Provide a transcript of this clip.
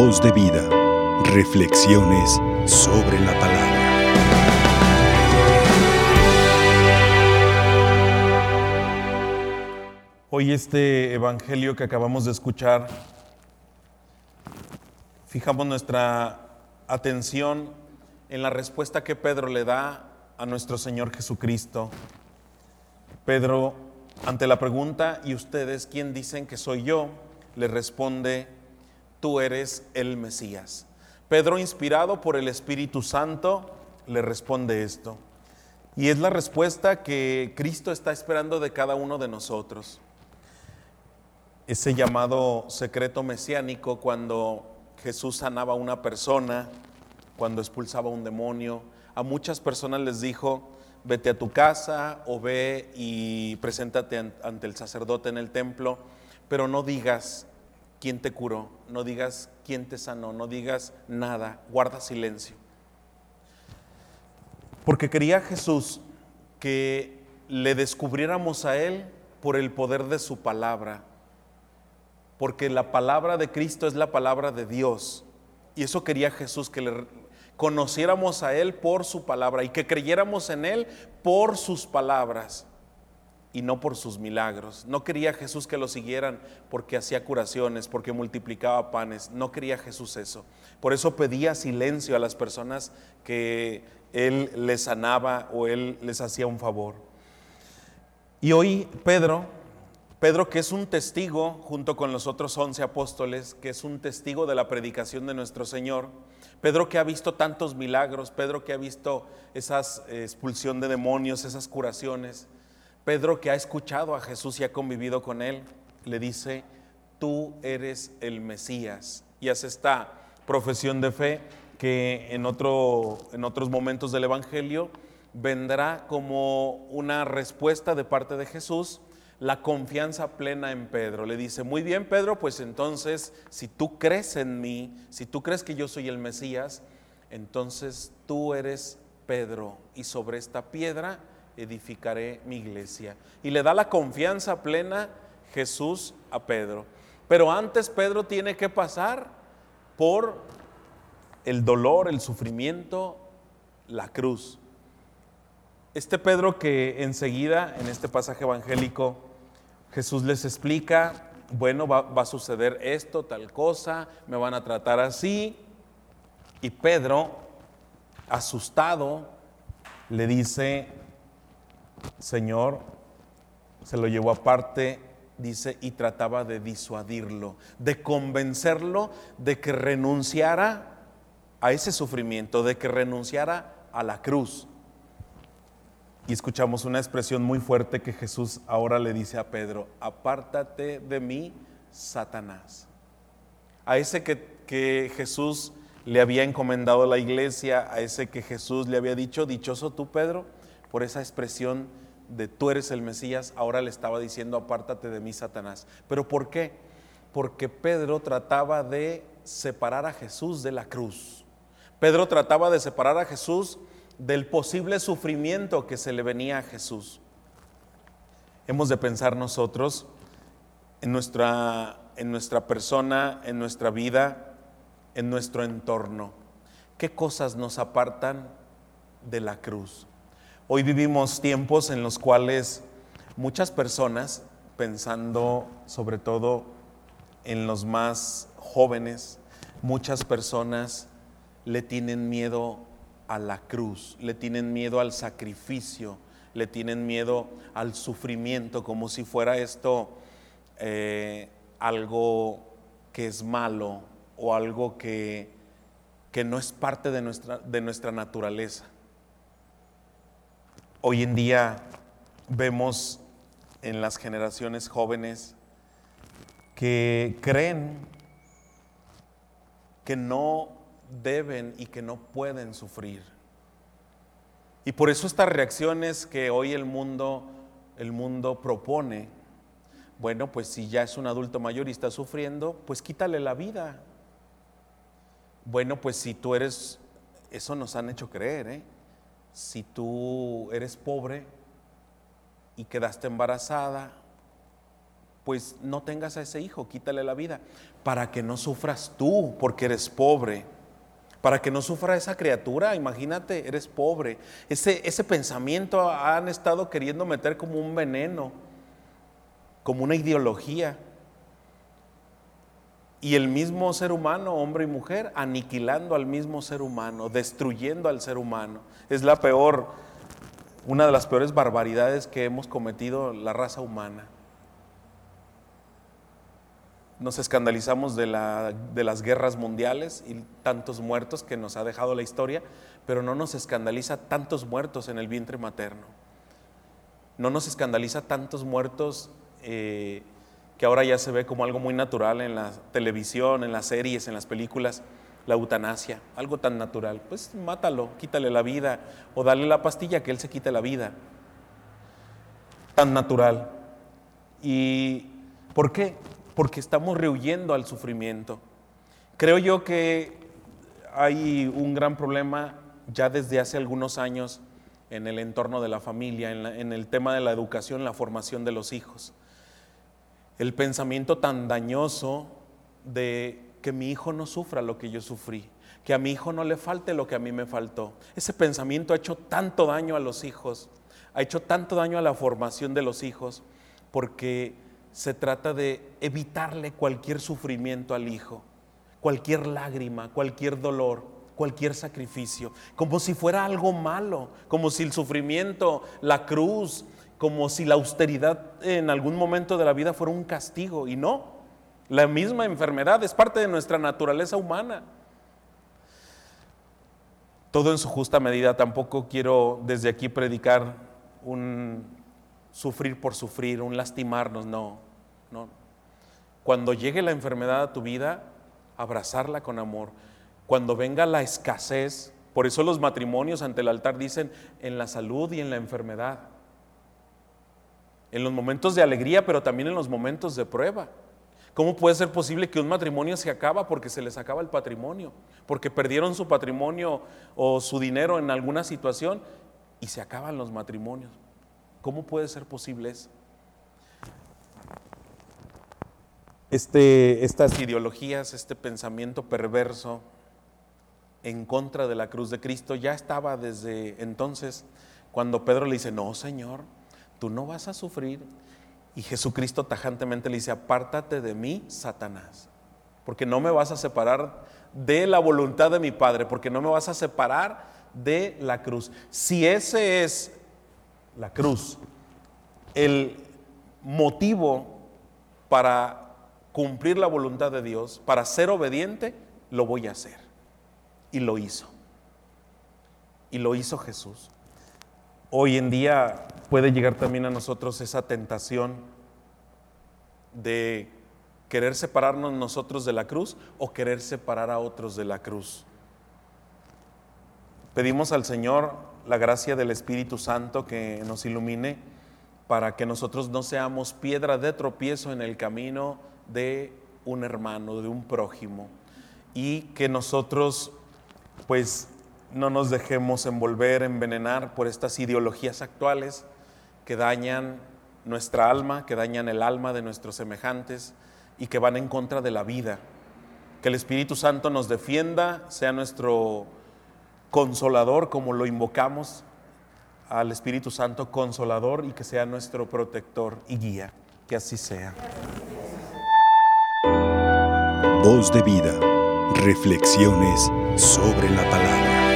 Voz de vida. Reflexiones sobre la palabra. Hoy este evangelio que acabamos de escuchar, fijamos nuestra atención en la respuesta que Pedro le da a nuestro Señor Jesucristo. Pedro, ante la pregunta, ¿y ustedes quién dicen que soy yo? le responde, tú eres el Mesías. Pedro, inspirado por el Espíritu Santo, le responde esto. Y es la respuesta que Cristo está esperando de cada uno de nosotros. Ese llamado secreto mesiánico cuando Jesús sanaba a una persona, cuando expulsaba a un demonio, a muchas personas les dijo, vete a tu casa o ve y preséntate ante el sacerdote en el templo, pero no digas quién te curó, no digas quién te sanó, no digas nada, guarda silencio. Porque quería Jesús que le descubriéramos a Él por el poder de su palabra, porque la palabra de Cristo es la palabra de Dios. Y eso quería Jesús, que le conociéramos a Él por su palabra y que creyéramos en Él por sus palabras y no por sus milagros. No quería Jesús que lo siguieran porque hacía curaciones, porque multiplicaba panes. No quería Jesús eso. Por eso pedía silencio a las personas que Él les sanaba o Él les hacía un favor. Y hoy Pedro, Pedro que es un testigo junto con los otros once apóstoles, que es un testigo de la predicación de nuestro Señor, Pedro que ha visto tantos milagros, Pedro que ha visto esa expulsión de demonios, esas curaciones, Pedro, que ha escuchado a Jesús y ha convivido con él, le dice, tú eres el Mesías. Y hace esta profesión de fe que en, otro, en otros momentos del Evangelio vendrá como una respuesta de parte de Jesús, la confianza plena en Pedro. Le dice, muy bien Pedro, pues entonces si tú crees en mí, si tú crees que yo soy el Mesías, entonces tú eres Pedro y sobre esta piedra edificaré mi iglesia. Y le da la confianza plena Jesús a Pedro. Pero antes Pedro tiene que pasar por el dolor, el sufrimiento, la cruz. Este Pedro que enseguida en este pasaje evangélico Jesús les explica, bueno, va, va, a suceder esto, tal cosa, me van a tratar así. Y Pedro, asustado, le dice, Señor se lo llevó aparte, dice, y trataba de disuadirlo, de convencerlo de que renunciara a ese sufrimiento, de que renunciara a la cruz. Y escuchamos una expresión muy fuerte que Jesús ahora le dice a Pedro, apártate de mí, Satanás. A ese que, que Jesús le había encomendado a la iglesia, a ese que Jesús le había dicho, dichoso tú, Pedro, por esa expresión de tú eres el Mesías, ahora le estaba diciendo apártate de mí, Satanás. ¿Pero por qué? Porque Pedro trataba de separar a Jesús de la cruz. Pedro trataba de separar a Jesús del posible sufrimiento que se le venía a Jesús. Hemos de pensar nosotros en nuestra, en nuestra persona, en nuestra vida, en nuestro entorno. ¿Qué cosas nos apartan de la cruz? Hoy vivimos tiempos en los cuales muchas personas, pensando sobre todo en los más jóvenes, muchas personas le tienen miedo a la cruz, le tienen miedo al sacrificio, le tienen miedo al sufrimiento, como si fuera esto eh, algo que es malo o algo que, que no es parte de nuestra, de nuestra naturaleza. Hoy en día vemos en las generaciones jóvenes que creen que no deben y que no pueden sufrir. Y por eso estas reacciones que hoy el mundo, el mundo propone, bueno, pues si ya es un adulto mayor y está sufriendo, pues quítale la vida. Bueno, pues si tú eres, eso nos han hecho creer, ¿eh? Si tú eres pobre y quedaste embarazada, pues no tengas a ese hijo, quítale la vida, para que no sufras tú porque eres pobre, para que no sufra esa criatura, imagínate, eres pobre. Ese, ese pensamiento han estado queriendo meter como un veneno, como una ideología. Y el mismo ser humano, hombre y mujer, aniquilando al mismo ser humano, destruyendo al ser humano. Es la peor, una de las peores barbaridades que hemos cometido la raza humana nos escandalizamos de, las guerras mundiales y tantos muertos que nos ha dejado la historia, pero no nos escandaliza tantos muertos en el vientre materno. No nos escandaliza tantos muertos eh, que ahora ya se ve como algo muy natural en la televisión, en las series, en las películas, la eutanasia, algo tan natural. Pues mátalo, quítale la vida o dale la pastilla que él se quite la vida. Tan natural. ¿Y por qué? porque estamos rehuyendo al sufrimiento. Creo yo que hay un gran problema ya desde hace algunos años en el entorno de la familia, en, el tema de la educación, la formación de los hijos. El pensamiento tan dañoso de que mi hijo no sufra lo que yo sufrí, que a mi hijo no le falte lo que a mí me faltó. Ese pensamiento ha hecho tanto daño a los hijos, ha hecho tanto daño a la formación de los hijos, porque se trata de evitarle cualquier sufrimiento al hijo, cualquier lágrima, cualquier dolor, cualquier sacrificio, como si fuera algo malo, como si el sufrimiento, la cruz, como si la austeridad en algún momento de la vida fuera un castigo. Y no, la misma enfermedad es parte de nuestra naturaleza humana. Todo en su justa medida, tampoco quiero desde aquí predicar un sufrir por sufrir, un lastimarnos, no. No. Cuando llegue la enfermedad a tu vida, abrazarla con amor. Cuando venga la escasez, por eso los matrimonios ante el altar dicen en la salud y en la enfermedad. En los momentos de alegría, pero también en los momentos de prueba. ¿Cómo puede ser posible que un matrimonio se acaba porque se les acaba el patrimonio? Porque perdieron su patrimonio o su dinero en alguna situación y se acaban los matrimonios. ¿Cómo puede ser posible eso? Este, estas ideologías, este pensamiento perverso en contra de la cruz de Cristo ya estaba desde entonces cuando Pedro le dice, no Señor, tú no vas a sufrir. Y Jesucristo tajantemente le dice, apártate de mí, Satanás, porque no me vas a separar de la voluntad de mi Padre, porque no me vas a separar de la cruz. Si ese es la cruz, el motivo para cumplir la voluntad de Dios, para ser obediente, lo voy a hacer. Y lo hizo. Y lo hizo Jesús. Hoy en día puede llegar también a nosotros esa tentación de querer separarnos nosotros de la cruz o querer separar a otros de la cruz. Pedimos al Señor la gracia del Espíritu Santo que nos ilumine para que nosotros no seamos piedra de tropiezo en el camino de un hermano, de un prójimo, y que nosotros pues no nos dejemos envolver, envenenar por estas ideologías actuales que dañan nuestra alma, que dañan el alma de nuestros semejantes y que van en contra de la vida. Que el Espíritu Santo nos defienda, sea nuestro consolador como lo invocamos al Espíritu Santo consolador y que sea nuestro protector y guía. Que así sea. Voz de vida. Reflexiones sobre la palabra.